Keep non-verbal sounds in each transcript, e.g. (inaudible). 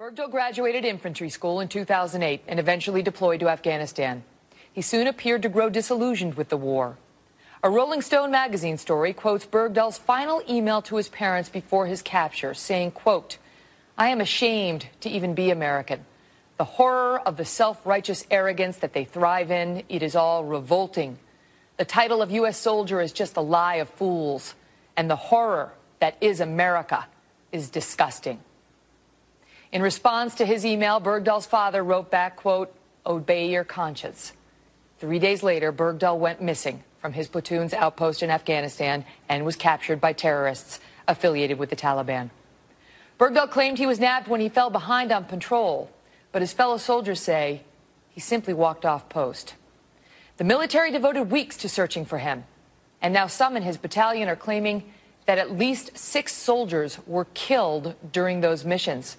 Bergdahl graduated infantry school in 2008 and eventually deployed to Afghanistan. He soon appeared to grow disillusioned with the war. A Rolling Stone magazine story quotes Bergdahl's final email to his parents before his capture, saying, quote, I am ashamed to even be American. The horror of the self-righteous arrogance that they thrive in, it is all revolting. The title of U.S. soldier is just a lie of fools. And the horror that is America is disgusting. In response to his email, Bergdahl's father wrote back, quote, obey your conscience. Three days later, Bergdahl went missing from his platoon's outpost in Afghanistan and was captured by terrorists affiliated with the Taliban. Bergdahl claimed he was nabbed when he fell behind on patrol, but his fellow soldiers say he simply walked off post. The military devoted weeks to searching for him, and now some in his battalion are claiming that at least six soldiers were killed during those missions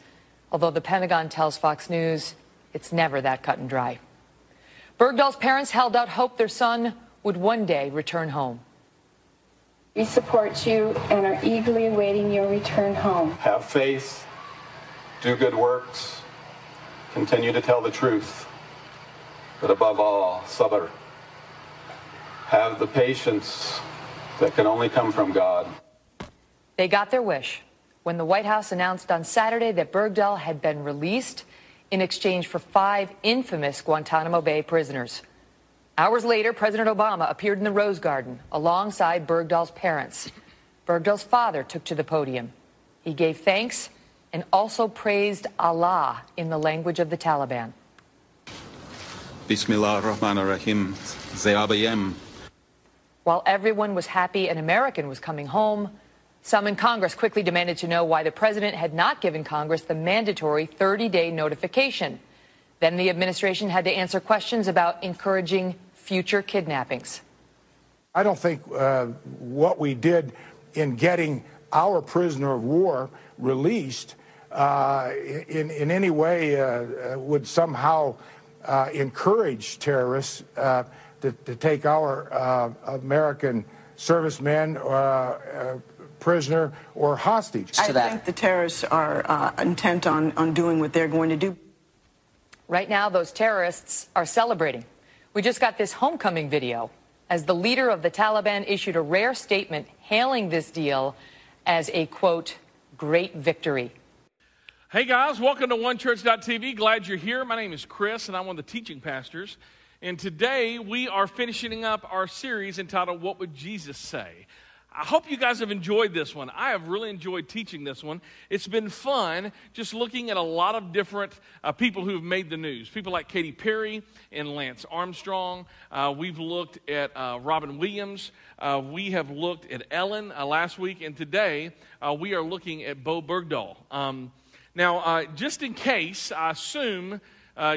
although the Pentagon tells Fox News it's never that cut and dry. Bergdahl's parents held out hope their son would one day return home. We support you and are eagerly awaiting your return home. Have faith, do good works, continue to tell the truth, but above all, sabr. Have the patience that can only come from God. They got their wish when the White House announced on Saturday that Bergdahl had been released in exchange for five infamous Guantanamo Bay prisoners. Hours later, President Obama appeared in the Rose Garden alongside Bergdahl's parents. Bergdahl's father took to the podium. He gave thanks and also praised Allah in the language of the Taliban. Bismillah ar-Rahman ar-Rahim. While everyone was happy an American was coming home, some in Congress quickly demanded to know why the president had not given Congress the mandatory 30 day notification. Then the administration had to answer questions about encouraging future kidnappings. I don't think uh, what we did in getting our prisoner of war released uh, in, in any way uh, would somehow uh, encourage terrorists uh, to, to, take our uh, American servicemen prisoner or hostage. I think the terrorists are uh, intent on, on doing what they're going to do. Right now, those terrorists are celebrating. We just got this homecoming video as the leader of the Taliban issued a rare statement hailing this deal as a, quote, great victory. Hey guys, welcome to OneChurch.tv. Glad you're here. My name is Chris, and I'm one of the teaching pastors. And today we are finishing up our series entitled What Would Jesus Say? I hope you guys have enjoyed this one. I have really enjoyed teaching this one. It's been fun just looking at a lot of different uh, people who have made the news. People like Katy Perry and Lance Armstrong. Uh, we've looked at uh, Robin Williams. Uh, we have looked at Ellen uh, last week. And today uh, we are looking at Bowe Bergdahl. Um, now, just in case, I assume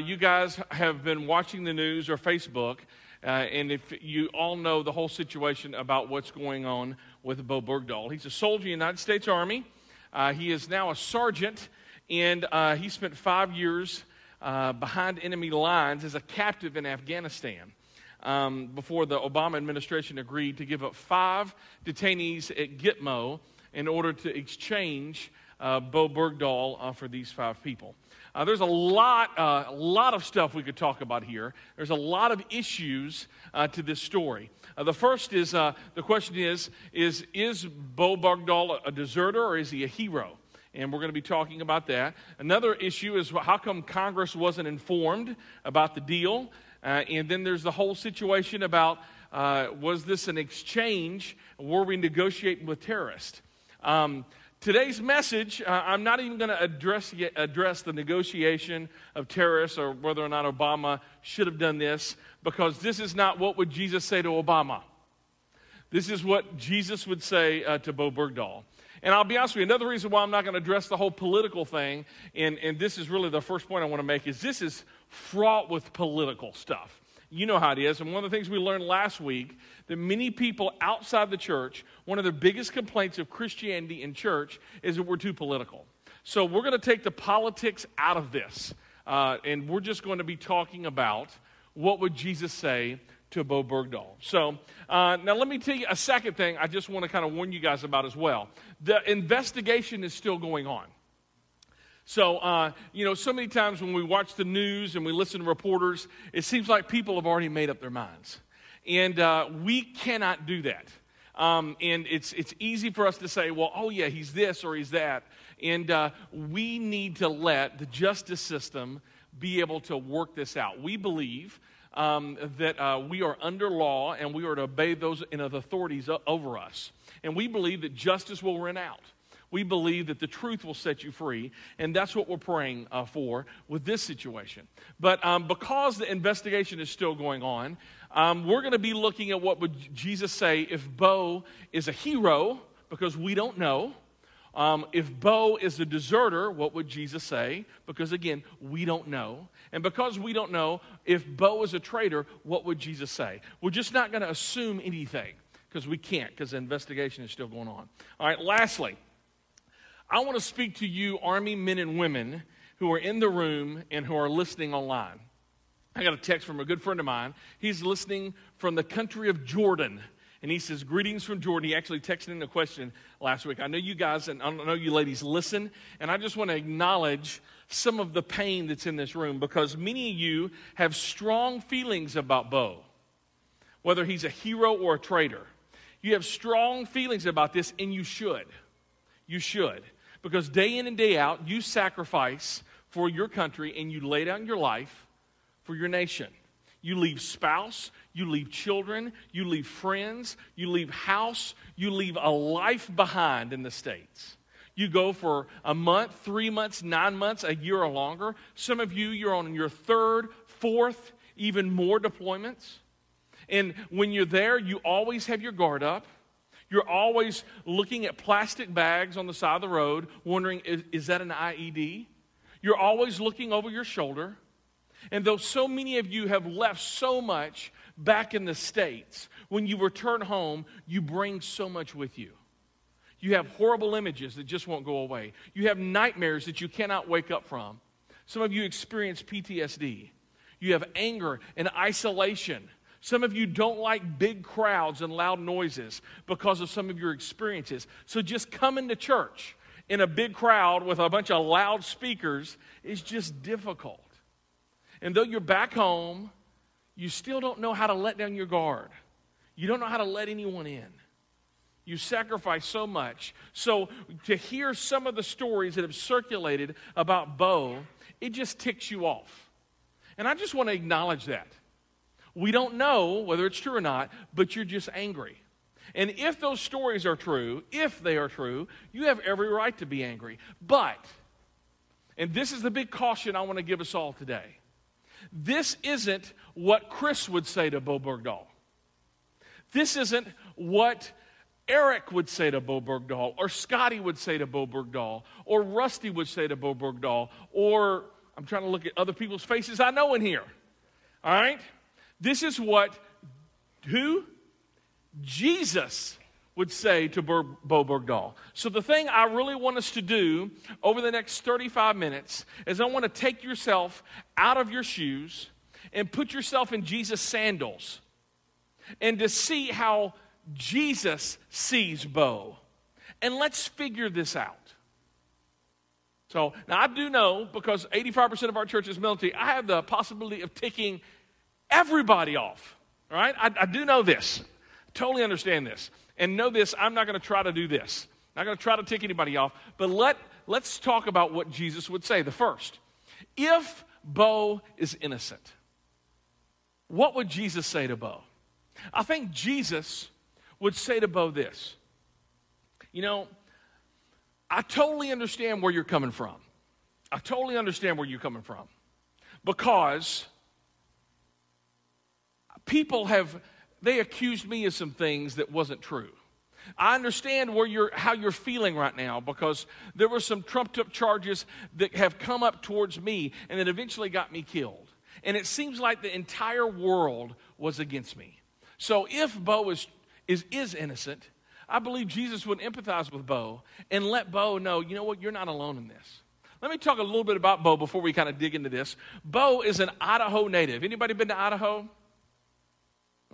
you guys have been watching the news or Facebook. Uh, and if you all know the whole situation about what's going on with Bowe Bergdahl, he's a soldier in the United States Army. Uh, he is now a sergeant, and uh, he spent five years uh, behind enemy lines as a captive in Afghanistan. Um, before the Obama administration agreed to give up five detainees at Gitmo in order to exchange uh, Bowe Bergdahl uh, for these five people. Uh, there's a lot, uh, a lot of stuff we could talk about here. There's a lot of issues uh, to this story. Uh, the first is uh, the question is, is is Bowe Bergdahl a deserter or is he a hero? And we're going to be talking about that. Another issue is how come Congress wasn't informed about the deal? Uh, and then there's the whole situation about was this an exchange? Were we negotiating with terrorists? Um, Today's message, uh, I'm not even going to address, address the negotiation of terrorists or whether or not Obama should have done this, because this is not what would Jesus say to Obama. This is what Jesus would say uh, to Bowe Bergdahl. And I'll be honest with you, another reason why I'm not going to address the whole political thing, and, and this is really the first point I want to make, is this is fraught with political stuff. You know how it is. And one of the things we learned last week that many people outside the church, one of the biggest complaints of Christianity in church is that we're too political. So we're going to take the politics out of this. Uh, and we're just going to be talking about what would Jesus say to Bowe Bergdahl. So uh, now let me tell you a second thing I just want to kind of warn you guys about as well. The investigation is still going on. So, uh, you know, so many times when we watch the news and we listen to reporters, it seems like people have already made up their minds. And uh, we cannot do that. Um, and it's, it's easy for us to say, well, oh, yeah, he's this or he's that. And uh, we need to let the justice system be able to work this out. We believe um, that uh, we are under law and we are to obey those in authorities over us. And we believe that justice will win out. We believe that the truth will set you free, and that's what we're praying uh, for with this situation. But um, because the investigation is still going on, um, we're going to be looking at what would Jesus say if Bowe is a hero, because we don't know. Um, if Bowe is a deserter, what would Jesus say? Because again, we don't know. And because we don't know, if Bowe is a traitor, what would Jesus say? We're just not going to assume anything because we can't, because the investigation is still going on. All right, lastly, I want to speak to you, Army men and women who are in the room and who are listening online. I got a text from a good friend of mine. He's listening from the country of Jordan. And he says, Greetings from Jordan. He actually texted in a question last week. I know you guys and I know you ladies listen, and I just want to acknowledge some of the pain that's in this room because many of you have strong feelings about Bowe, whether he's a hero or a traitor. You have strong feelings about this, and you should. You should. Because day in and day out, you sacrifice for your country and you lay down your life for your nation. You leave spouse, you leave children, you leave friends, you leave house, you leave a life behind in the States. You go for a month, three months, nine months, a year or longer. Some of you, you're on your third, fourth, even more deployments. And when you're there, you always have your guard up. You're always looking at plastic bags on the side of the road, wondering, is, is that an IED? You're always looking over your shoulder. And though so many of you have left so much back in the States, when you return home, you bring so much with you. You have horrible images that just won't go away. You have nightmares that you cannot wake up from. Some of you experience PTSD. You have anger and isolation. Some of you don't like big crowds and loud noises because of some of your experiences. So just coming to church in a big crowd with a bunch of loud speakers is just difficult. And though you're back home, you still don't know how to let down your guard. You don't know how to let anyone in. You sacrifice so much. So to hear some of the stories that have circulated about Bowe, it just ticks you off. And I just want to acknowledge that. We don't know whether it's true or not, but you're just angry. And if those stories are true, if they are true, you have every right to be angry. But, and this is the big caution I want to give us all today this isn't what Chris would say to Bowe Bergdahl. This isn't what Eric would say to Bowe Bergdahl, or Scotty would say to Bowe Bergdahl, or Rusty would say to Bowe Bergdahl, or I'm trying to look at other people's faces I know in here. All right? This is what who? Jesus would say to Bowe Bergdahl. So, the thing I really want us to do over the next 35 minutes is I want to take yourself out of your shoes and put yourself in Jesus' sandals and to see how Jesus sees Bowe. And let's figure this out. So now I do know because 85% of our church is military, I have the possibility of ticking everybody off. All right? I, I do know this. Totally understand this. And know this, I'm not going to try to do this. I'm not going to try to tick anybody off. But let, let's talk about what Jesus would say. The first, if Bowe is innocent, what would Jesus say to Bowe? I think Jesus would say to Bowe this You know, I totally understand where you're coming from. I totally understand where you're coming from. Because people have, they accused me of some things that wasn't true. I understand where you're, how you're feeling right now because there were some trumped up charges that have come up towards me and that eventually got me killed. And it seems like the entire world was against me. So if Bowe is is, is innocent, I believe Jesus would empathize with Bowe and let Bowe know, you know what, you're not alone in this. Let me talk a little bit about Bowe before we kind of dig into this. Bowe is an Idaho native. Anybody been to Idaho?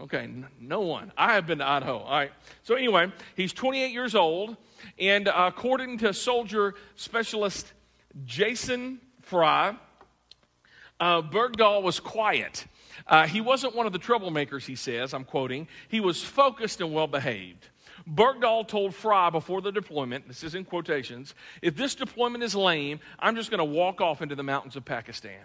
Okay, no one. I have been to Idaho. All right. So anyway, he's 28 years old, and uh, according to soldier specialist Jason Fry, uh, Bergdahl was quiet. Uh, he wasn't one of the troublemakers, he says. I'm quoting. He was focused and well behaved. Bergdahl told Fry before the deployment, this is in quotations, if this deployment is lame, I'm just going to walk off into the mountains of Pakistan.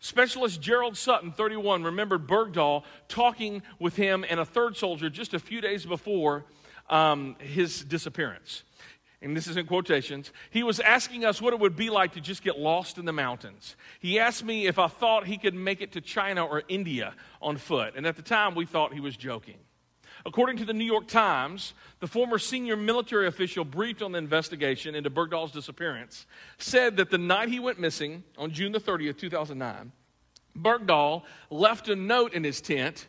Specialist Gerald Sutton, 31, remembered Bergdahl talking with him and a third soldier just a few days before um, his disappearance. And this is in quotations. He was asking us what it would be like to just get lost in the mountains. He asked me if I thought he could make it to China or India on foot. And at the time, we thought he was joking. According to the New York Times, the former senior military official briefed on the investigation into Bergdahl's disappearance said that the night he went missing, on June the 30th, 2009, Bergdahl left a note in his tent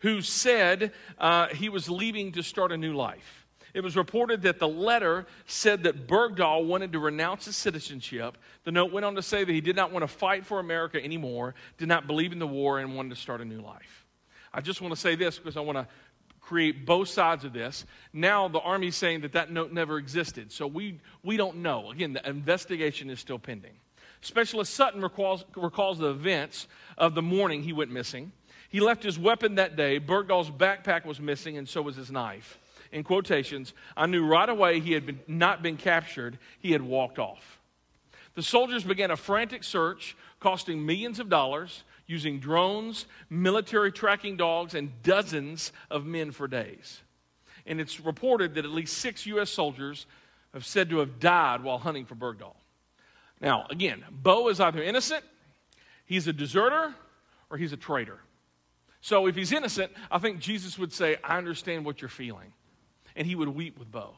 who said uh, he was leaving to start a new life. It was reported that the letter said that Bergdahl wanted to renounce his citizenship. The note went on to say that he did not want to fight for America anymore, did not believe in the war, and wanted to start a new life. I just want to say this because I want to create both sides of this. Now the Army's saying that that note never existed. So we, we don't know. Again, the investigation is still pending. Specialist Sutton recalls, recalls the events of the morning he went missing. He left his weapon that day. Bergdahl's backpack was missing, and so was his knife. In quotations, I knew right away he had been, not been captured, he had walked off. The soldiers began a frantic search, costing millions of dollars using drones, military tracking dogs, and dozens of men for days. And it's reported that at least six U.S. soldiers have said to have died while hunting for Bergdahl. Now, again, Bowe is either innocent, he's a deserter, or he's a traitor. So if he's innocent, I think Jesus would say, I understand what you're feeling. And he would weep with Bowe.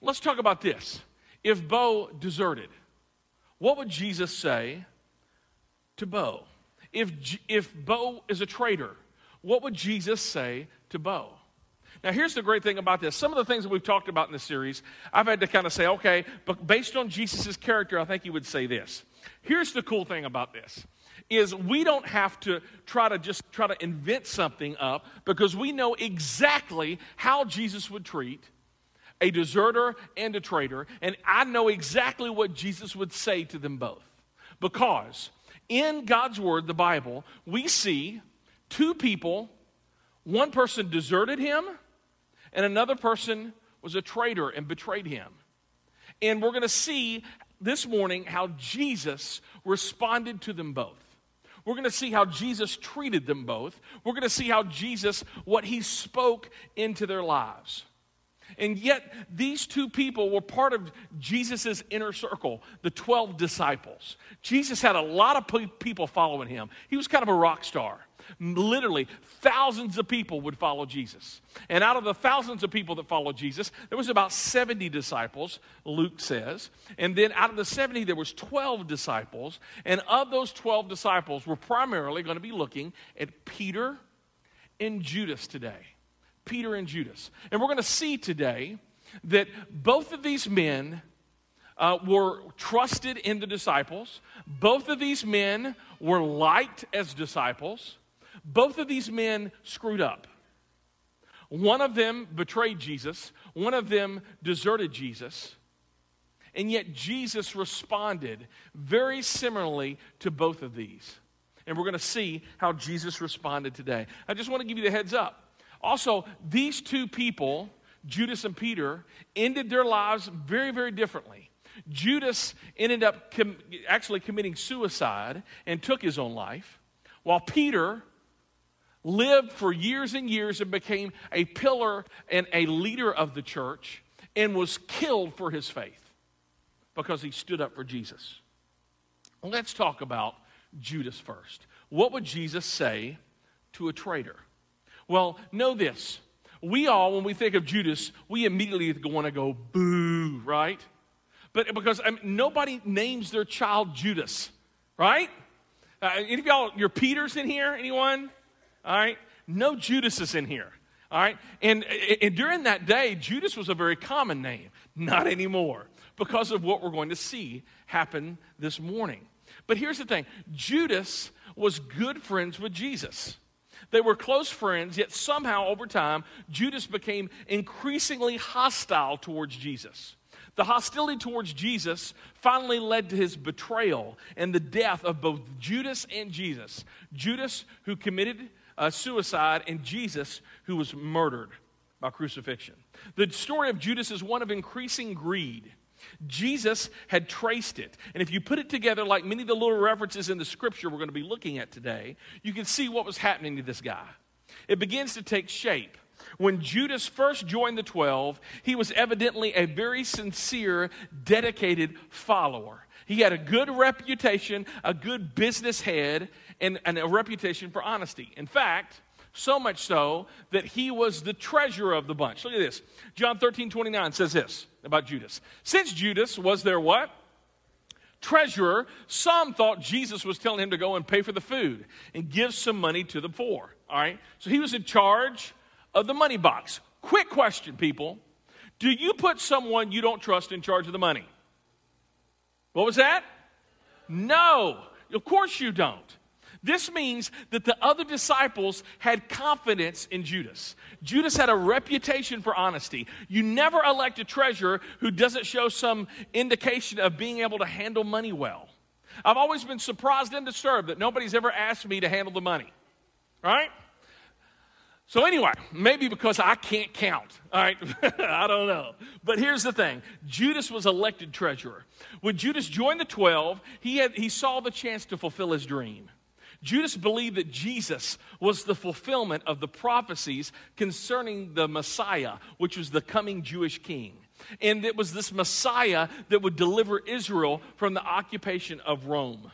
Let's talk about this. If Bowe deserted, what would Jesus say to Bowe? If, if Bowe is a traitor, what would Jesus say to Bowe? Now, here's the great thing about this. Some of the things that we've talked about in this series, I've had to kind of say, okay, but based on Jesus' character, I think he would say this. Here's the cool thing about this is we don't have to try to just try to invent something up because we know exactly how Jesus would treat a deserter and a traitor, and I know exactly what Jesus would say to them both. Because in God's Word, the Bible, we see two people. One person deserted him, and another person was a traitor and betrayed him. And we're going to see this morning how Jesus responded to them both. We're going to see how Jesus treated them both. We're going to see how Jesus, what he spoke into their lives. And yet, these two people were part of Jesus' inner circle, the 12 disciples. Jesus had a lot of people following him. He was kind of a rock star. Literally, thousands of people would follow Jesus. And out of the thousands of people that followed Jesus, there was about 70 disciples, Luke says. And then out of the 70, there was 12 disciples. And of those 12 disciples, we're primarily going to be looking at Peter and Judas today. Peter and Judas. And we're going to see today that both of these men uh, were trusted in the disciples. Both of these men were liked as disciples. Both of these men screwed up. One of them betrayed Jesus, one of them deserted Jesus. And yet Jesus responded very similarly to both of these. And we're going to see how Jesus responded today. I just want to give you the heads up. Also, these two people, Judas and Peter, ended their lives very, very differently. Judas ended up com- actually committing suicide and took his own life, while Peter lived for years and years and became a pillar and a leader of the church and was killed for his faith because he stood up for Jesus. Let's talk about Judas first. What would Jesus say to a traitor? Well, know this. We all, when we think of Judas, we immediately want to go boo, right? But because I mean, nobody names their child Judas, right? Uh, any of y'all, your Peters in here? Anyone? All right. No Judas is in here. All right. And, and during that day, Judas was a very common name. Not anymore because of what we're going to see happen this morning. But here's the thing Judas was good friends with Jesus. They were close friends, yet somehow over time, Judas became increasingly hostile towards Jesus. The hostility towards Jesus finally led to his betrayal and the death of both Judas and Jesus. Judas, who committed uh, suicide, and Jesus, who was murdered by crucifixion. The story of Judas is one of increasing greed. Jesus had traced it. And if you put it together like many of the little references in the scripture we're going to be looking at today, you can see what was happening to this guy. It begins to take shape. When Judas first joined the 12, he was evidently a very sincere, dedicated follower. He had a good reputation, a good business head, and, and a reputation for honesty. In fact, so much so that he was the treasurer of the bunch. Look at this. John 13, 29 says this about Judas. Since Judas was their what? Treasurer, some thought Jesus was telling him to go and pay for the food and give some money to the poor. All right? So he was in charge of the money box. Quick question, people. Do you put someone you don't trust in charge of the money? What was that? No. Of course you don't. This means that the other disciples had confidence in Judas. Judas had a reputation for honesty. You never elect a treasurer who doesn't show some indication of being able to handle money well. I've always been surprised and disturbed that nobody's ever asked me to handle the money. Right? So, anyway, maybe because I can't count. All right, (laughs) I don't know. But here's the thing Judas was elected treasurer. When Judas joined the 12, he, had, he saw the chance to fulfill his dream. Judas believed that Jesus was the fulfillment of the prophecies concerning the Messiah, which was the coming Jewish king. And it was this Messiah that would deliver Israel from the occupation of Rome.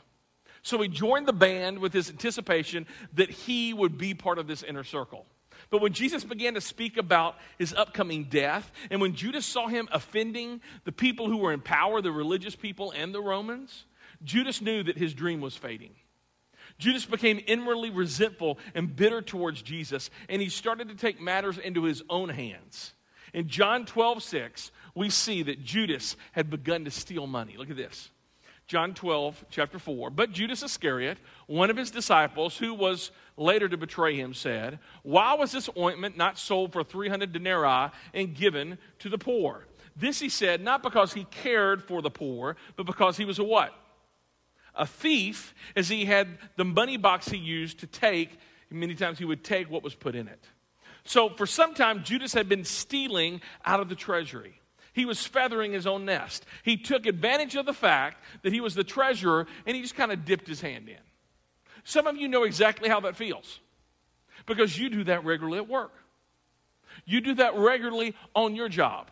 So he joined the band with his anticipation that he would be part of this inner circle. But when Jesus began to speak about his upcoming death, and when Judas saw him offending the people who were in power, the religious people and the Romans, Judas knew that his dream was fading. Judas became inwardly resentful and bitter towards Jesus, and he started to take matters into his own hands. In John 12, 6, we see that Judas had begun to steal money. Look at this. John 12, chapter 4. But Judas Iscariot, one of his disciples, who was later to betray him, said, Why was this ointment not sold for 300 denarii and given to the poor? This he said, not because he cared for the poor, but because he was a what? A thief as he had the money box he used to take. Many times he would take what was put in it. So for some time, Judas had been stealing out of the treasury. He was feathering his own nest. He took advantage of the fact that he was the treasurer and he just kind of dipped his hand in. Some of you know exactly how that feels because you do that regularly at work. You do that regularly on your job.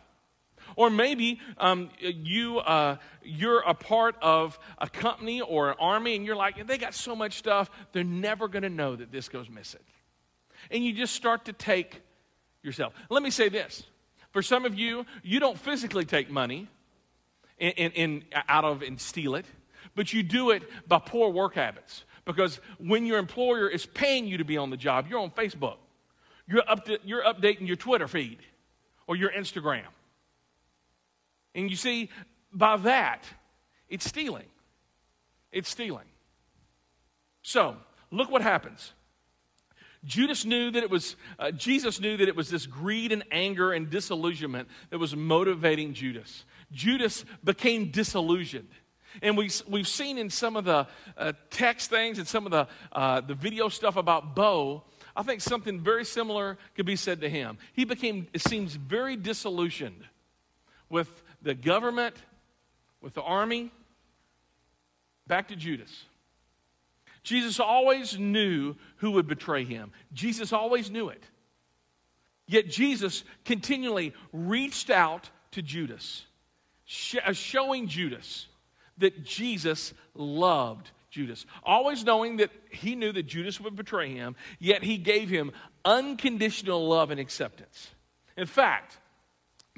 Or maybe um, you, uh, you're a part of a company or an army and you're like, they got so much stuff, they're never going to know that this goes missing. And you just start to take yourself. Let me say this for some of you, you don't physically take money in, in, in, out of and steal it, but you do it by poor work habits. Because when your employer is paying you to be on the job, you're on Facebook. You're, up to, you're updating your Twitter feed or your Instagram. And you see, by that, it's stealing. It's stealing. So, look what happens. Judas knew that it was, uh, Jesus knew that it was this greed and anger and disillusionment that was motivating Judas. Judas became disillusioned. And we, we've seen in some of the uh, text things and some of the, uh, the video stuff about Bowe, I think something very similar could be said to him. He became, it seems, very disillusioned with the government, with the army. Back to Judas. Jesus always knew who would betray him. Jesus always knew it. Yet Jesus continually reached out to Judas, uh, showing Judas that Jesus loved Judas. Always knowing that he knew that Judas would betray him, yet he gave him unconditional love and acceptance. In fact,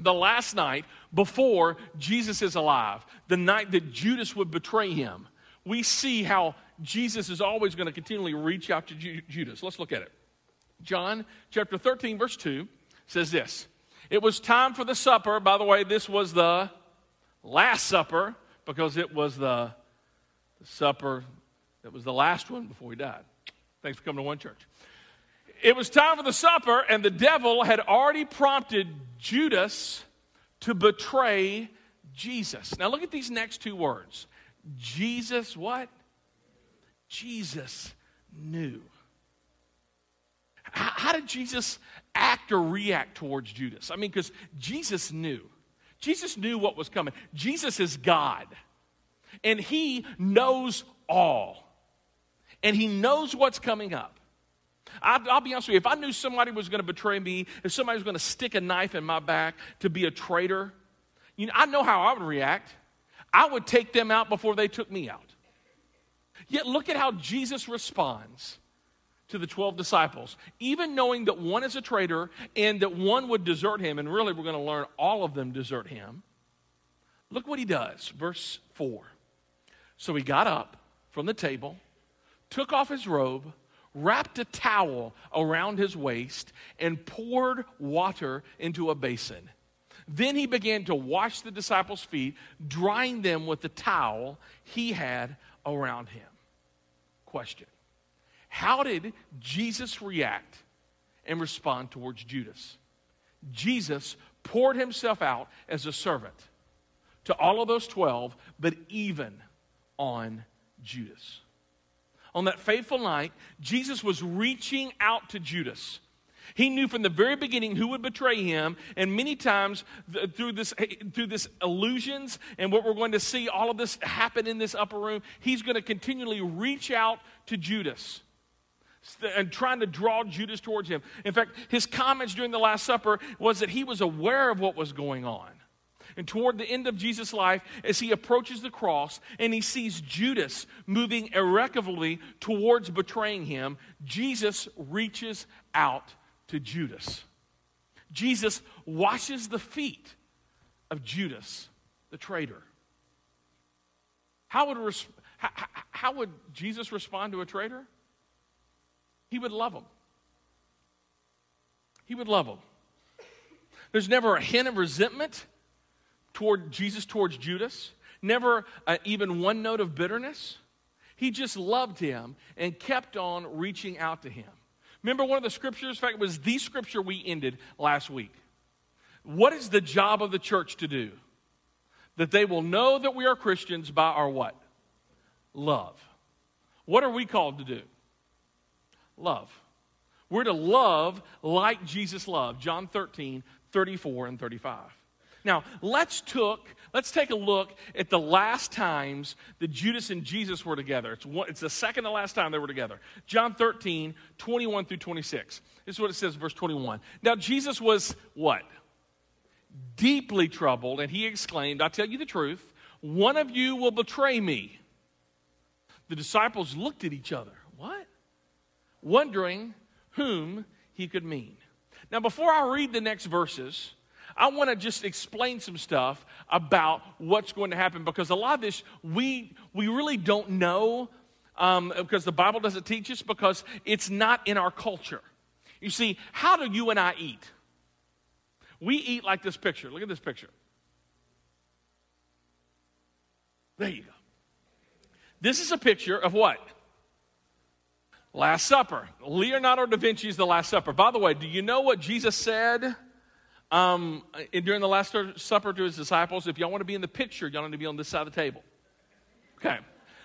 the last night before Jesus is alive, the night that Judas would betray him, we see how Jesus is always going to continually reach out to Ju- Judas. Let's look at it. John chapter 13, verse 2 says this It was time for the supper. By the way, this was the Last Supper because it was the, the supper that was the last one before he died. Thanks for coming to One Church. It was time for the supper, and the devil had already prompted Judas to betray Jesus. Now look at these next two words. Jesus, what? Jesus knew. How, did Jesus act or react towards Judas? I mean, because Jesus knew. Jesus knew what was coming. Jesus is God, and He knows all, and He knows what's coming up. I, will be honest with you, if I knew somebody was going to betray me, if somebody was going to stick a knife in my back to be a traitor, you know, I know how I would react. I would take them out before they took me out. Yet look at how Jesus responds to the 12 disciples, even knowing that one is a traitor and that one would desert him, and really we're going to learn all of them desert him. Look what he does. Verse 4. So he got up from the table, took off his robe, wrapped a towel around his waist, and poured water into a basin. Then he began to wash the disciples' feet, drying them with the towel he had around him. Question How did Jesus react and respond towards Judas? Jesus poured himself out as a servant to all of those 12, but even on Judas. On that fateful night, Jesus was reaching out to Judas. He knew from the very beginning who would betray him, and many times th- through this through this illusions and what we're going to see, all of this happen in this upper room. He's going to continually reach out to Judas and trying to draw Judas towards him. In fact, his comments during the Last Supper was that he was aware of what was going on. And toward the end of Jesus' life, as he approaches the cross and he sees Judas moving irrecoverably towards betraying him, Jesus reaches out to Judas. Jesus washes the feet of Judas, the traitor. How would, how would Jesus respond to a traitor? He would love him. He would love him. There's never a hint of resentment toward Jesus towards Judas, never uh, even one note of bitterness. He just loved him and kept on reaching out to him. Remember one of the scriptures? In fact, it was the scripture we ended last week. What is the job of the church to do? That they will know that we are Christians by our what? Love. What are we called to do? Love. We're to love like Jesus loved. John 13, 34 and 35. Now, let's took let's take a look at the last times that Judas and Jesus were together. It's, one, it's the second to last time they were together. John 13, 21 through 26. This is what it says, verse 21. Now, Jesus was what? Deeply troubled, and he exclaimed, I tell you the truth, one of you will betray me. The disciples looked at each other. What? Wondering whom he could mean. Now, before I read the next verses, I want to just explain some stuff about what's going to happen because a lot of this we, we really don't know um, because the Bible doesn't teach us because it's not in our culture. You see, how do you and I eat? We eat like this picture. Look at this picture. There you go. This is a picture of what? Last Supper. Leonardo da Vinci's The Last Supper. By the way, do you know what Jesus said um, during the Last Supper to his disciples, if y'all want to be in the picture, y'all need to be on this side of the table. Okay,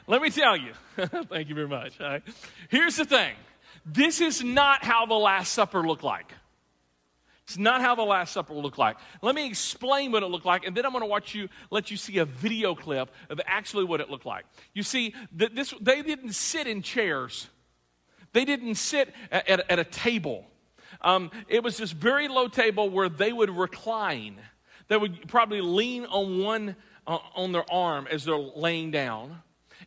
let me tell you. (laughs) Thank you very much. Here's the thing this is not how the Last Supper looked like. It's not how the Last Supper looked like. Let me explain what it looked like, and then I'm going to watch you, let you see a video clip of actually what it looked like. You see, this, they didn't sit in chairs. They didn't sit at, at, at a table. Um, it was this very low table where they would recline. They would probably lean on one uh, on their arm as they're laying down,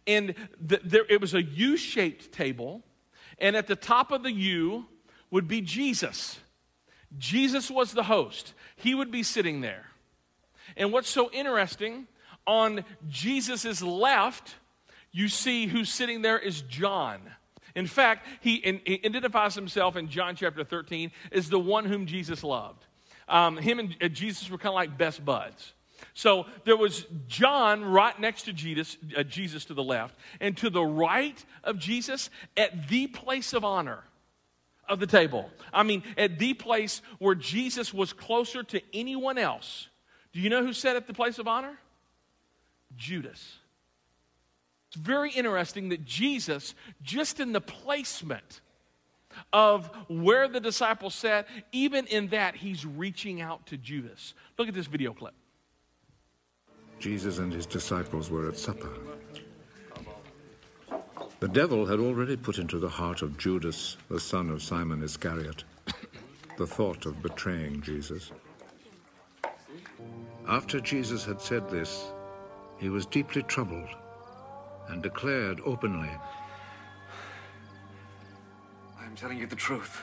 and the, there, it was a U-shaped table. And at the top of the U would be Jesus. Jesus was the host. He would be sitting there. And what's so interesting, on Jesus' left, you see who's sitting there is John. In fact, he, he identifies himself in John chapter 13 as the one whom Jesus loved. Um, him and uh, Jesus were kind of like best buds. So there was John right next to Jesus, uh, Jesus to the left, and to the right of Jesus at the place of honor of the table. I mean, at the place where Jesus was closer to anyone else. Do you know who sat at the place of honor? Judas. Very interesting that Jesus, just in the placement of where the disciples sat, even in that, he's reaching out to Judas. Look at this video clip. Jesus and his disciples were at supper. The devil had already put into the heart of Judas, the son of Simon Iscariot, the thought of betraying Jesus. After Jesus had said this, he was deeply troubled and declared openly, I am telling you the truth.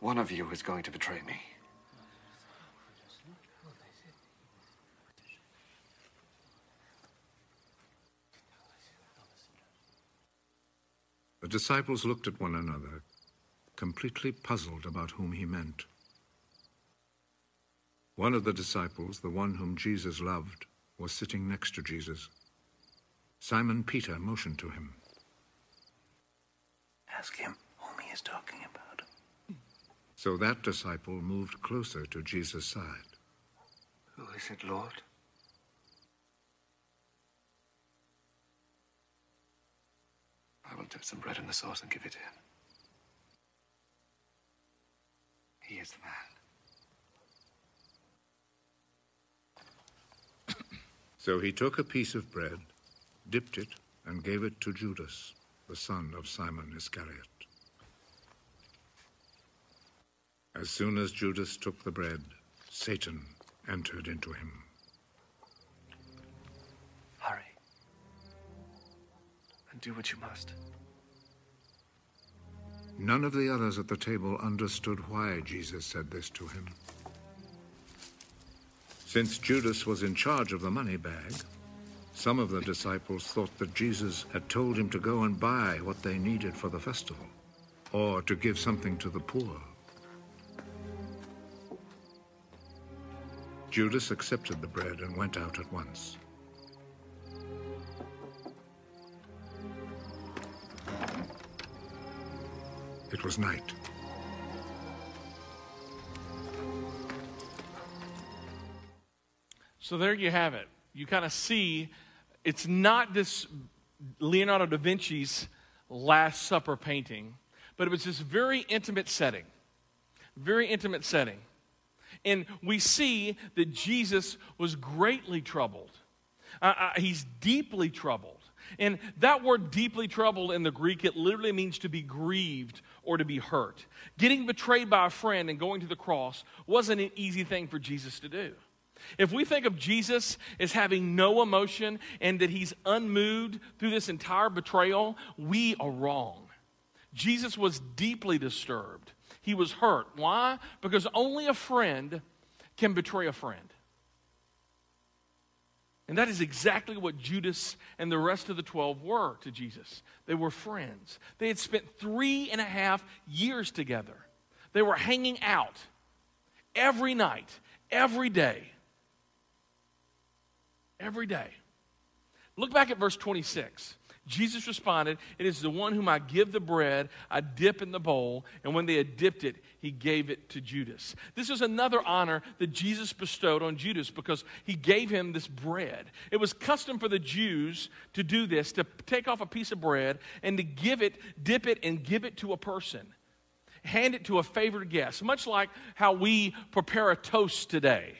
One of you is going to betray me. The disciples looked at one another, completely puzzled about whom he meant. One of the disciples, the one whom Jesus loved, was sitting next to Jesus. Simon Peter motioned to him. Ask him whom he is talking about. So that disciple moved closer to Jesus' side. Who is it, Lord? I will dip some bread in the sauce and give it to him. He is the man. So he took a piece of bread, dipped it, and gave it to Judas, the son of Simon Iscariot. As soon as Judas took the bread, Satan entered into him. Hurry. And do what you must. None of the others at the table understood why Jesus said this to him. Since Judas was in charge of the money bag, some of the disciples thought that Jesus had told him to go and buy what they needed for the festival, or to give something to the poor. Judas accepted the bread and went out at once. It was night. So there you have it. You kind of see it's not this Leonardo da Vinci's Last Supper painting, but it was this very intimate setting. Very intimate setting. And we see that Jesus was greatly troubled. Uh, uh, he's deeply troubled. And that word deeply troubled in the Greek, it literally means to be grieved or to be hurt. Getting betrayed by a friend and going to the cross wasn't an easy thing for Jesus to do. If we think of Jesus as having no emotion and that he's unmoved through this entire betrayal, we are wrong. Jesus was deeply disturbed. He was hurt. Why? Because only a friend can betray a friend. And that is exactly what Judas and the rest of the 12 were to Jesus. They were friends. They had spent three and a half years together. They were hanging out every night, every day. Every day. Look back at verse 26. Jesus responded, It is the one whom I give the bread, I dip in the bowl, and when they had dipped it, he gave it to Judas. This is another honor that Jesus bestowed on Judas because he gave him this bread. It was custom for the Jews to do this, to take off a piece of bread and to give it, dip it, and give it to a person. Hand it to a favored guest, much like how we prepare a toast today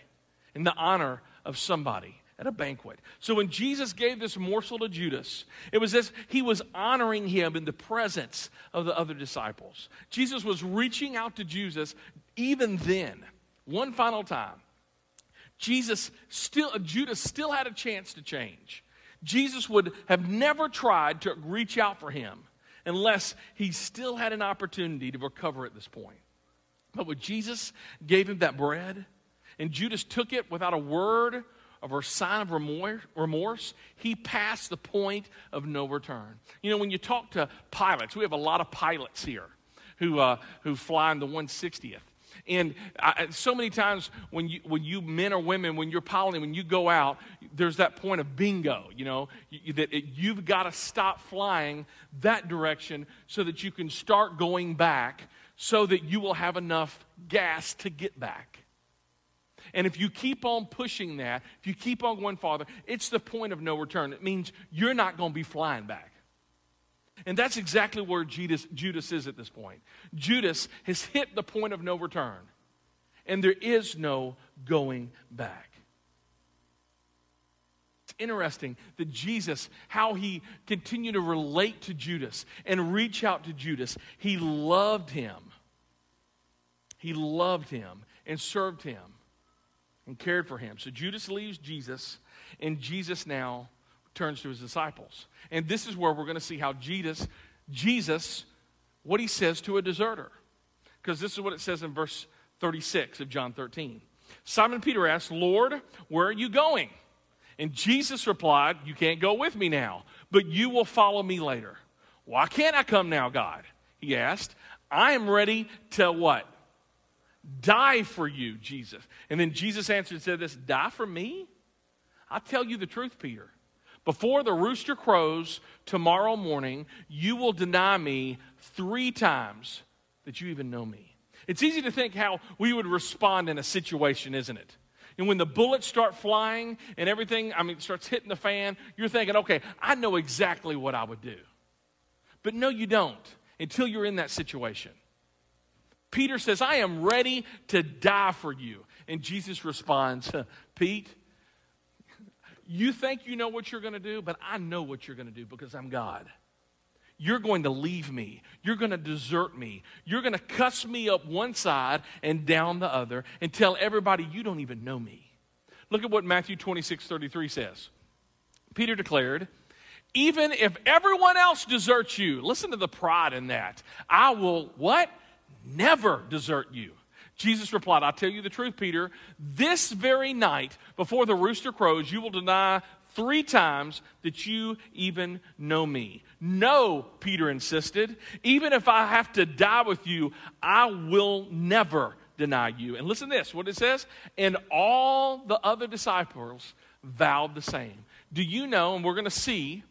in the honor of somebody at a banquet. So when Jesus gave this morsel to Judas, it was as he was honoring him in the presence of the other disciples. Jesus was reaching out to Jesus even then, one final time. Jesus still, Judas still had a chance to change. Jesus would have never tried to reach out for him unless he still had an opportunity to recover at this point. But when Jesus gave him that bread, and Judas took it without a word of our sign of remorse, he passed the point of no return. You know, when you talk to pilots, we have a lot of pilots here who, uh, who fly in the 160th. And I, so many times when you, when you men or women, when you're piloting, when you go out, there's that point of bingo, you know, you, that it, you've got to stop flying that direction so that you can start going back so that you will have enough gas to get back. And if you keep on pushing that, if you keep on going farther, it's the point of no return. It means you're not going to be flying back. And that's exactly where Judas, Judas is at this point. Judas has hit the point of no return, and there is no going back. It's interesting that Jesus, how he continued to relate to Judas and reach out to Judas, he loved him. He loved him and served him and cared for him. So Judas leaves Jesus, and Jesus now turns to his disciples. And this is where we're going to see how Jesus, Jesus, what he says to a deserter. Because this is what it says in verse 36 of John 13. Simon Peter asked, Lord, where are you going? And Jesus replied, You can't go with me now, but you will follow me later. Why can't I come now, God? He asked. I am ready to what? Die for you, Jesus. And then Jesus answered and said this Die for me? I tell you the truth, Peter. Before the rooster crows tomorrow morning, you will deny me three times that you even know me. It's easy to think how we would respond in a situation, isn't it? And when the bullets start flying and everything, I mean, starts hitting the fan, you're thinking, okay, I know exactly what I would do. But no, you don't until you're in that situation. Peter says, I am ready to die for you. And Jesus responds, Pete, you think you know what you're going to do, but I know what you're going to do because I'm God. You're going to leave me. You're going to desert me. You're going to cuss me up one side and down the other and tell everybody you don't even know me. Look at what Matthew 26 33 says. Peter declared, Even if everyone else deserts you, listen to the pride in that. I will what? Never desert you. Jesus replied, I tell you the truth, Peter. This very night, before the rooster crows, you will deny three times that you even know me. No, Peter insisted. Even if I have to die with you, I will never deny you. And listen to this what it says. And all the other disciples vowed the same. Do you know, and we're going to see,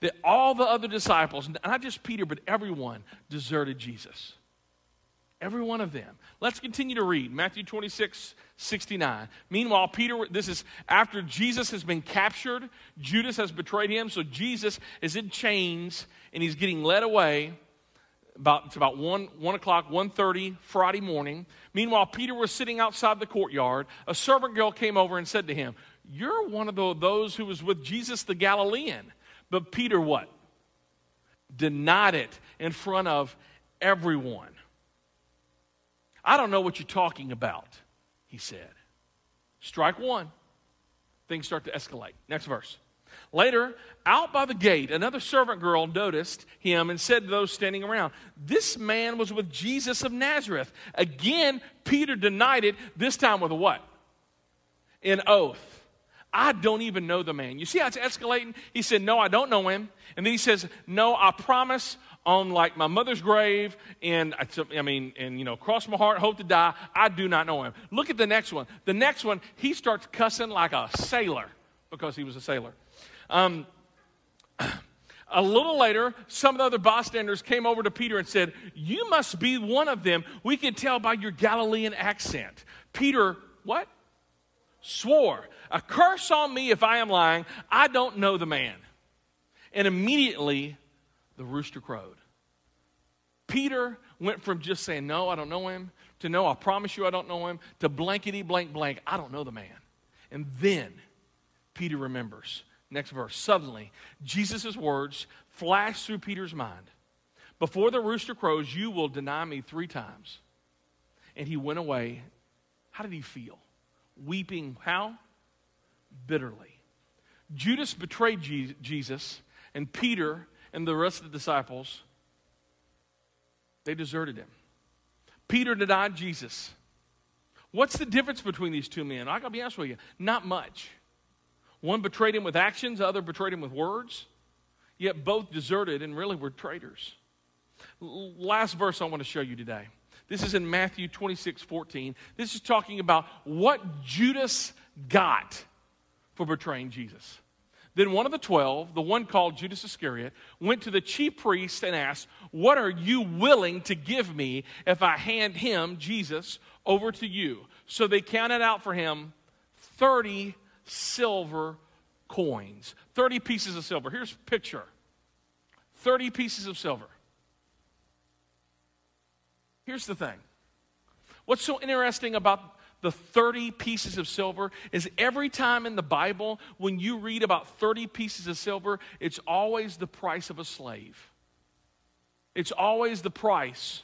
that all the other disciples, not just Peter, but everyone, deserted Jesus. Every one of them. Let's continue to read Matthew 26, 69. Meanwhile, Peter, this is after Jesus has been captured, Judas has betrayed him, so Jesus is in chains and he's getting led away. About, it's about 1, 1 o'clock, 1.30 Friday morning. Meanwhile, Peter was sitting outside the courtyard. A servant girl came over and said to him, You're one of the, those who was with Jesus the Galilean. But Peter what? Denied it in front of everyone. I don't know what you're talking about, he said. Strike one. Things start to escalate. Next verse. Later, out by the gate, another servant girl noticed him and said to those standing around, This man was with Jesus of Nazareth. Again, Peter denied it, this time with a what? An oath. I don't even know the man. You see how it's escalating? He said, No, I don't know him. And then he says, No, I promise on like my mother's grave and I mean, and you know, cross my heart, hope to die. I do not know him. Look at the next one. The next one, he starts cussing like a sailor because he was a sailor. Um, (clears throat) a little later, some of the other bystanders came over to Peter and said, You must be one of them. We can tell by your Galilean accent. Peter, what? Swore, A curse on me if I am lying. I don't know the man. And immediately the rooster crowed. Peter went from just saying, No, I don't know him, to no, I promise you I don't know him, to blankety blank blank, I don't know the man. And then Peter remembers. Next verse. Suddenly, Jesus' words flashed through Peter's mind. Before the rooster crows, you will deny me three times. And he went away. How did he feel? Weeping, how? Bitterly. Judas betrayed Jesus, and Peter and the rest of the disciples, they deserted him. Peter denied Jesus. What's the difference between these two men? I gotta be honest with you, not much. One betrayed him with actions, the other betrayed him with words. Yet both deserted and really were traitors. Last verse I want to show you today. This is in Matthew 26, 14. This is talking about what Judas got for betraying Jesus. Then one of the twelve, the one called Judas Iscariot, went to the chief priest and asked, What are you willing to give me if I hand him, Jesus, over to you? So they counted out for him 30 silver coins, 30 pieces of silver. Here's a picture 30 pieces of silver. Here's the thing what's so interesting about the 30 pieces of silver is every time in the Bible, when you read about 30 pieces of silver, it's always the price of a slave. It's always the price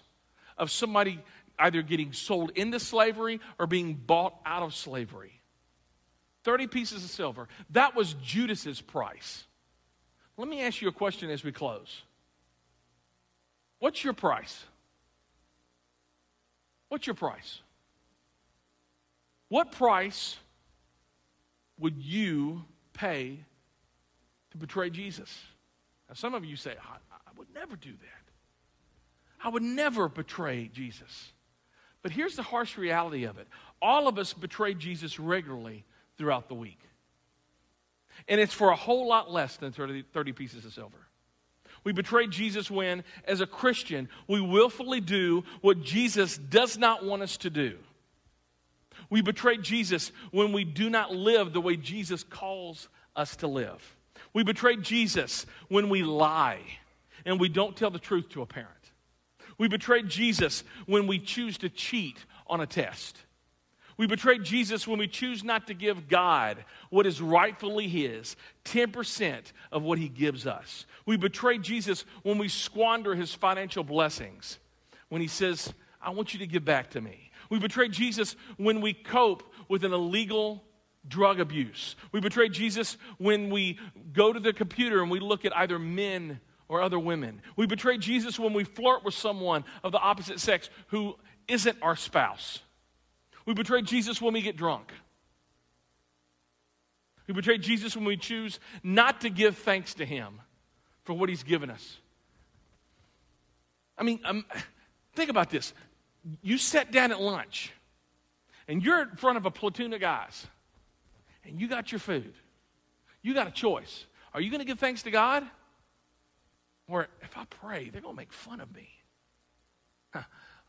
of somebody either getting sold into slavery or being bought out of slavery. 30 pieces of silver. That was Judas's price. Let me ask you a question as we close. What's your price? What's your price? What price would you pay to betray Jesus? Now, some of you say, I, I would never do that. I would never betray Jesus. But here's the harsh reality of it all of us betray Jesus regularly throughout the week. And it's for a whole lot less than 30, 30 pieces of silver. We betray Jesus when, as a Christian, we willfully do what Jesus does not want us to do. We betray Jesus when we do not live the way Jesus calls us to live. We betray Jesus when we lie and we don't tell the truth to a parent. We betray Jesus when we choose to cheat on a test. We betray Jesus when we choose not to give God what is rightfully His, 10% of what He gives us. We betray Jesus when we squander His financial blessings, when He says, I want you to give back to me. We betray Jesus when we cope with an illegal drug abuse. We betray Jesus when we go to the computer and we look at either men or other women. We betray Jesus when we flirt with someone of the opposite sex who isn't our spouse. We betray Jesus when we get drunk. We betray Jesus when we choose not to give thanks to Him for what He's given us. I mean, um, think about this. You sat down at lunch, and you're in front of a platoon of guys, and you got your food. You got a choice. Are you going to give thanks to God? Or if I pray, they're going to make fun of me.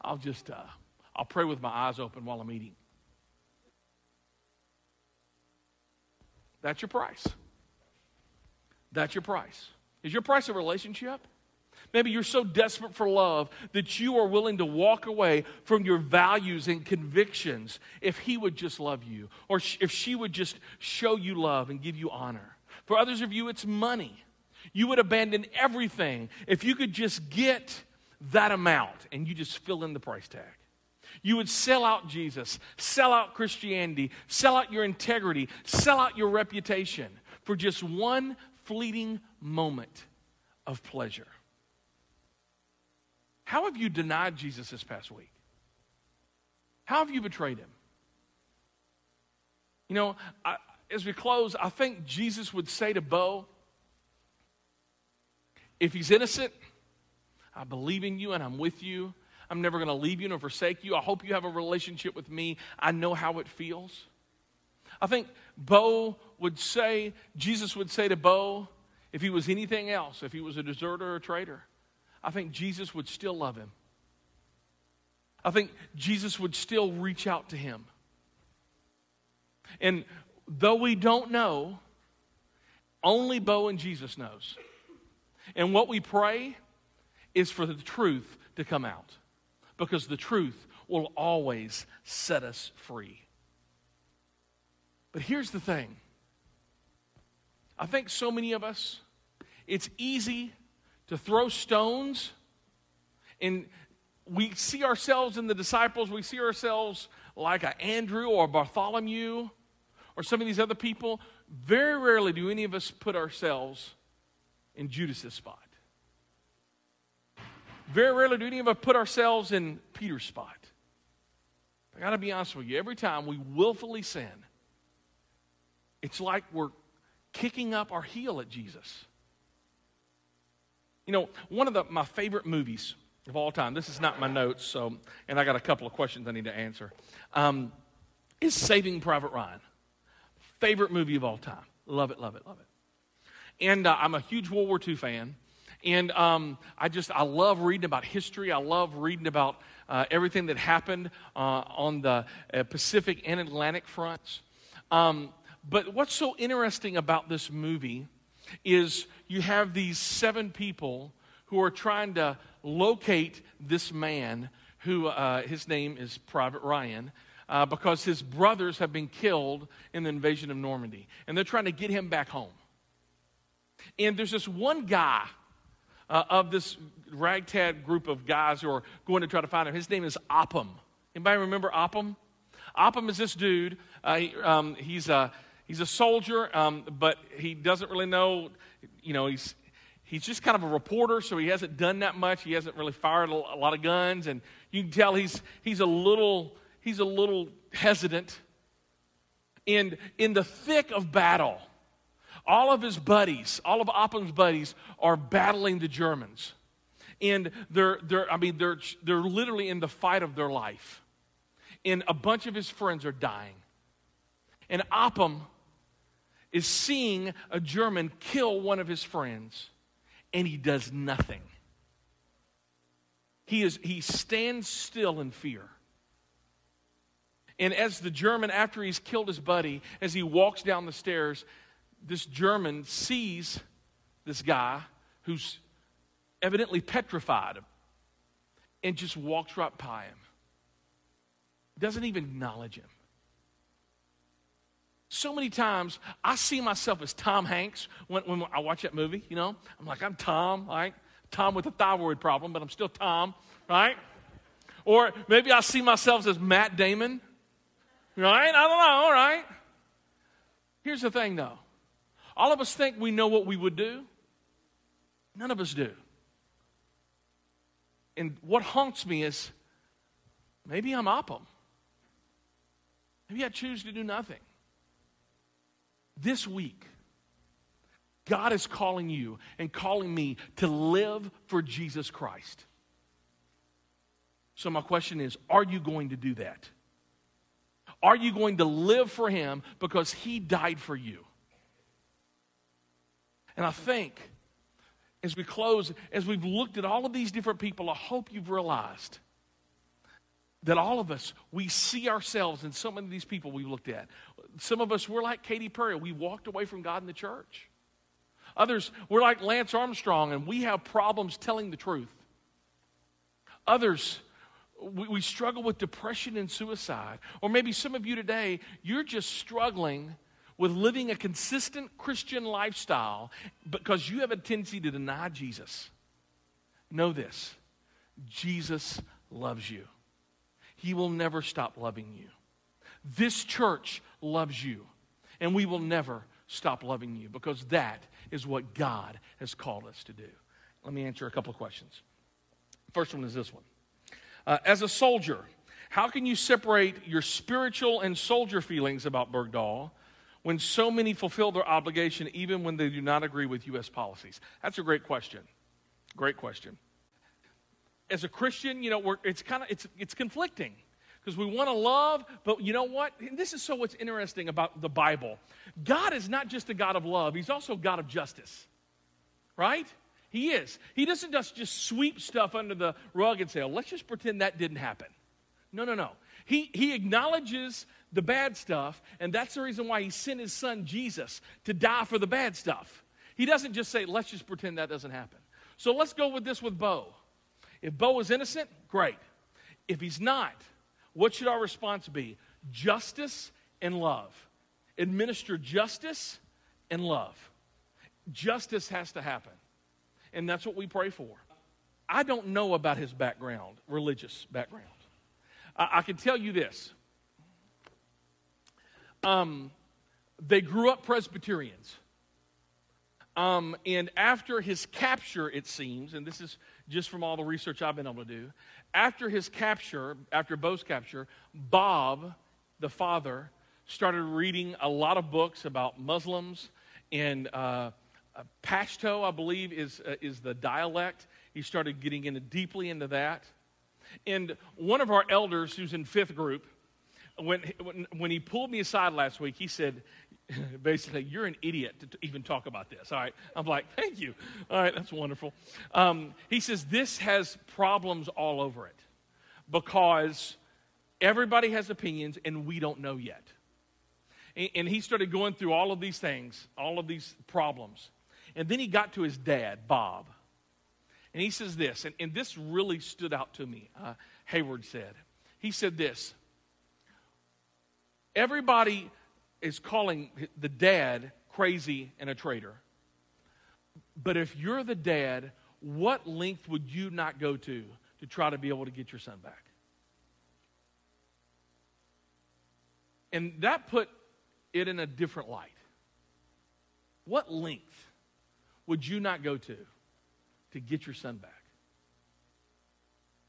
I'll just, uh, I'll pray with my eyes open while I'm eating. That's your price. That's your price. Is your price a relationship? Maybe you're so desperate for love that you are willing to walk away from your values and convictions if he would just love you or if she would just show you love and give you honor. For others of you, it's money. You would abandon everything if you could just get that amount and you just fill in the price tag. You would sell out Jesus, sell out Christianity, sell out your integrity, sell out your reputation for just one fleeting moment of pleasure. How have you denied Jesus this past week? How have you betrayed him? You know, I, as we close, I think Jesus would say to Bowe, if he's innocent, I believe in you and I'm with you. I'm never going to leave you nor forsake you. I hope you have a relationship with me. I know how it feels. I think Bowe would say, Jesus would say to Bowe, if he was anything else, if he was a deserter or a traitor, I think Jesus would still love him. I think Jesus would still reach out to him. And though we don't know, only Bowe and Jesus knows. And what we pray is for the truth to come out because the truth will always set us free. But here's the thing I think so many of us, it's easy to throw stones and we see ourselves in the disciples, we see ourselves like a Andrew or Bartholomew or some of these other people. Very rarely do any of us put ourselves in Judas's spot. Very rarely do any of us put ourselves in Peter's spot. I got to be honest with you. Every time we willfully sin, it's like we're kicking up our heel at Jesus. You know, one of the, my favorite movies of all time, this is not my notes, so, and I got a couple of questions I need to answer, um, is Saving Private Ryan. Favorite movie of all time. Love it, love it, love it. And uh, I'm a huge World War II fan. And um, I just, I love reading about history. I love reading about uh, everything that happened uh, on the uh, Pacific and Atlantic fronts. Um, but what's so interesting about this movie is you have these seven people who are trying to locate this man who uh, his name is Private Ryan. Uh, because his brothers have been killed in the invasion of Normandy. And they're trying to get him back home. And there's this one guy uh, of this ragtag group of guys who are going to try to find him. His name is Upham. Anybody remember Upham? Upham is this dude. Uh, he, um, he's, a, he's a soldier, um, but he doesn't really know, you know, he's, he's just kind of a reporter, so he hasn't done that much. He hasn't really fired a, lot of guns, and you can tell he's, he's a little he's a little hesitant. And in the thick of battle, all of his buddies, all of Upham's buddies, are battling the Germans. And they're, they're, I mean, they're, they're literally in the fight of their life. And a bunch of his friends are dying. And Upham is seeing a German kill one of his friends, and he does nothing. He, is, he stands still in fear. And as the German, after he's killed his buddy, as he walks down the stairs, this German sees this guy who's evidently petrified and just walks right by him. Doesn't even acknowledge him. So many times I see myself as Tom Hanks when, when I watch that movie, you know. I'm like, I'm Tom, right? Tom with a thyroid problem, but I'm still Tom, right? Or maybe I see myself as Matt Damon Right? I don't know, right? Here's the thing though. All of us think we know what we would do. None of us do. And what haunts me is maybe I'm Upham. Maybe I choose to do nothing. This week, God is calling you and calling me to live for Jesus Christ. So, my question is are you going to do that? Are you going to live for Him because He died for you? And I think as we close, as we've looked at all of these different people, I hope you've realized that all of us, we see ourselves in so many of these people we've looked at. Some of us, we're like Katy Perry. We walked away from God in the church. Others, we're like Lance Armstrong and we have problems telling the truth. Others, we, we struggle with depression and suicide. Or maybe some of you today, you're just struggling with living a consistent Christian lifestyle because you have a tendency to deny Jesus. Know this Jesus loves you, He will never stop loving you. This church loves you, and we will never stop loving you because that is what God has called us to do. Let me answer a couple of questions. First one is this one uh, as a soldier, how can you separate your spiritual and soldier feelings about Bergdahl when so many fulfill their obligation even when they do not agree with U.S. policies? That's a great question. Great question. As a Christian, you know, it's kind of it's it's conflicting because we want to love, but you know what? And this is so what's interesting about the Bible. God is not just a God of love; He's also God of justice, right? He is. He doesn't just, just sweep stuff under the rug and say, oh, let's just pretend that didn't happen. No, no, no. He, he acknowledges the bad stuff, and that's the reason why he sent his son Jesus to die for the bad stuff. He doesn't just say, let's just pretend that doesn't happen. So let's go with this with Bowe. If Bowe is innocent, great. If he's not, what should our response be? Justice and love. Administer justice and love. Justice has to happen and that's what we pray for. I don't know about his background, religious background. I, I can tell you this. Um, they grew up Presbyterians. Um, and after his capture, it seems, and this is just from all the research I've been able to do, after his capture, after Bowe's capture, Bob, the father, started reading a lot of books about Muslims and uh, uh, Pashto, I believe, is, uh, is the dialect. He started getting into deeply into that. And one of our elders, who's in fifth group, when, when, when he pulled me aside last week, he said, (laughs) basically, you're an idiot to even talk about this. All right. I'm like, thank you. All right, that's wonderful. Um, he says, this has problems all over it. because everybody has opinions and we don't know yet. And, and he started going through all of these things, all of these problems. And then he got to his dad, Bob. And he says this, and, and this really stood out to me. Uh, Hayward said, he said this Everybody is calling the dad crazy and a traitor. But if you're the dad, what length would you not go to to try to be able to get your son back? And that put it in a different light. What length would you not go to to get your son back?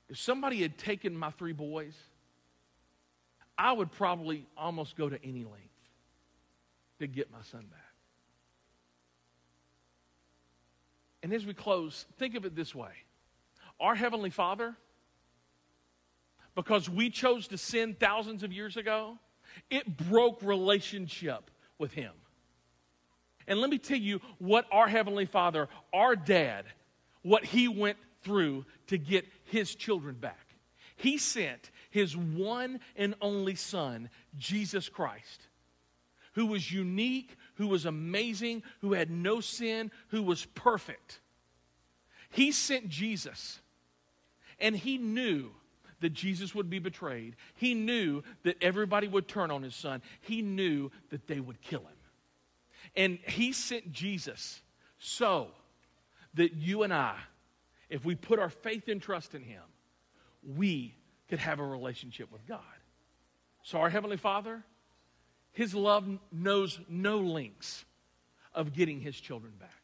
If somebody had taken my three boys, I would probably almost go to any length to get my son back. And as we close, think of it this way Our Heavenly Father, because we chose to sin thousands of years ago, it broke relationship with Him. And let me tell you what our Heavenly Father, our dad, what He went through to get His children back. He sent His one and only Son, Jesus Christ, who was unique, who was amazing, who had no sin, who was perfect. He sent Jesus, and He knew that Jesus would be betrayed. He knew that everybody would turn on his son. He knew that they would kill him. And he sent Jesus so that you and I, if we put our faith and trust in him, we could have a relationship with God. So, our Heavenly Father, his love knows no links of getting his children back.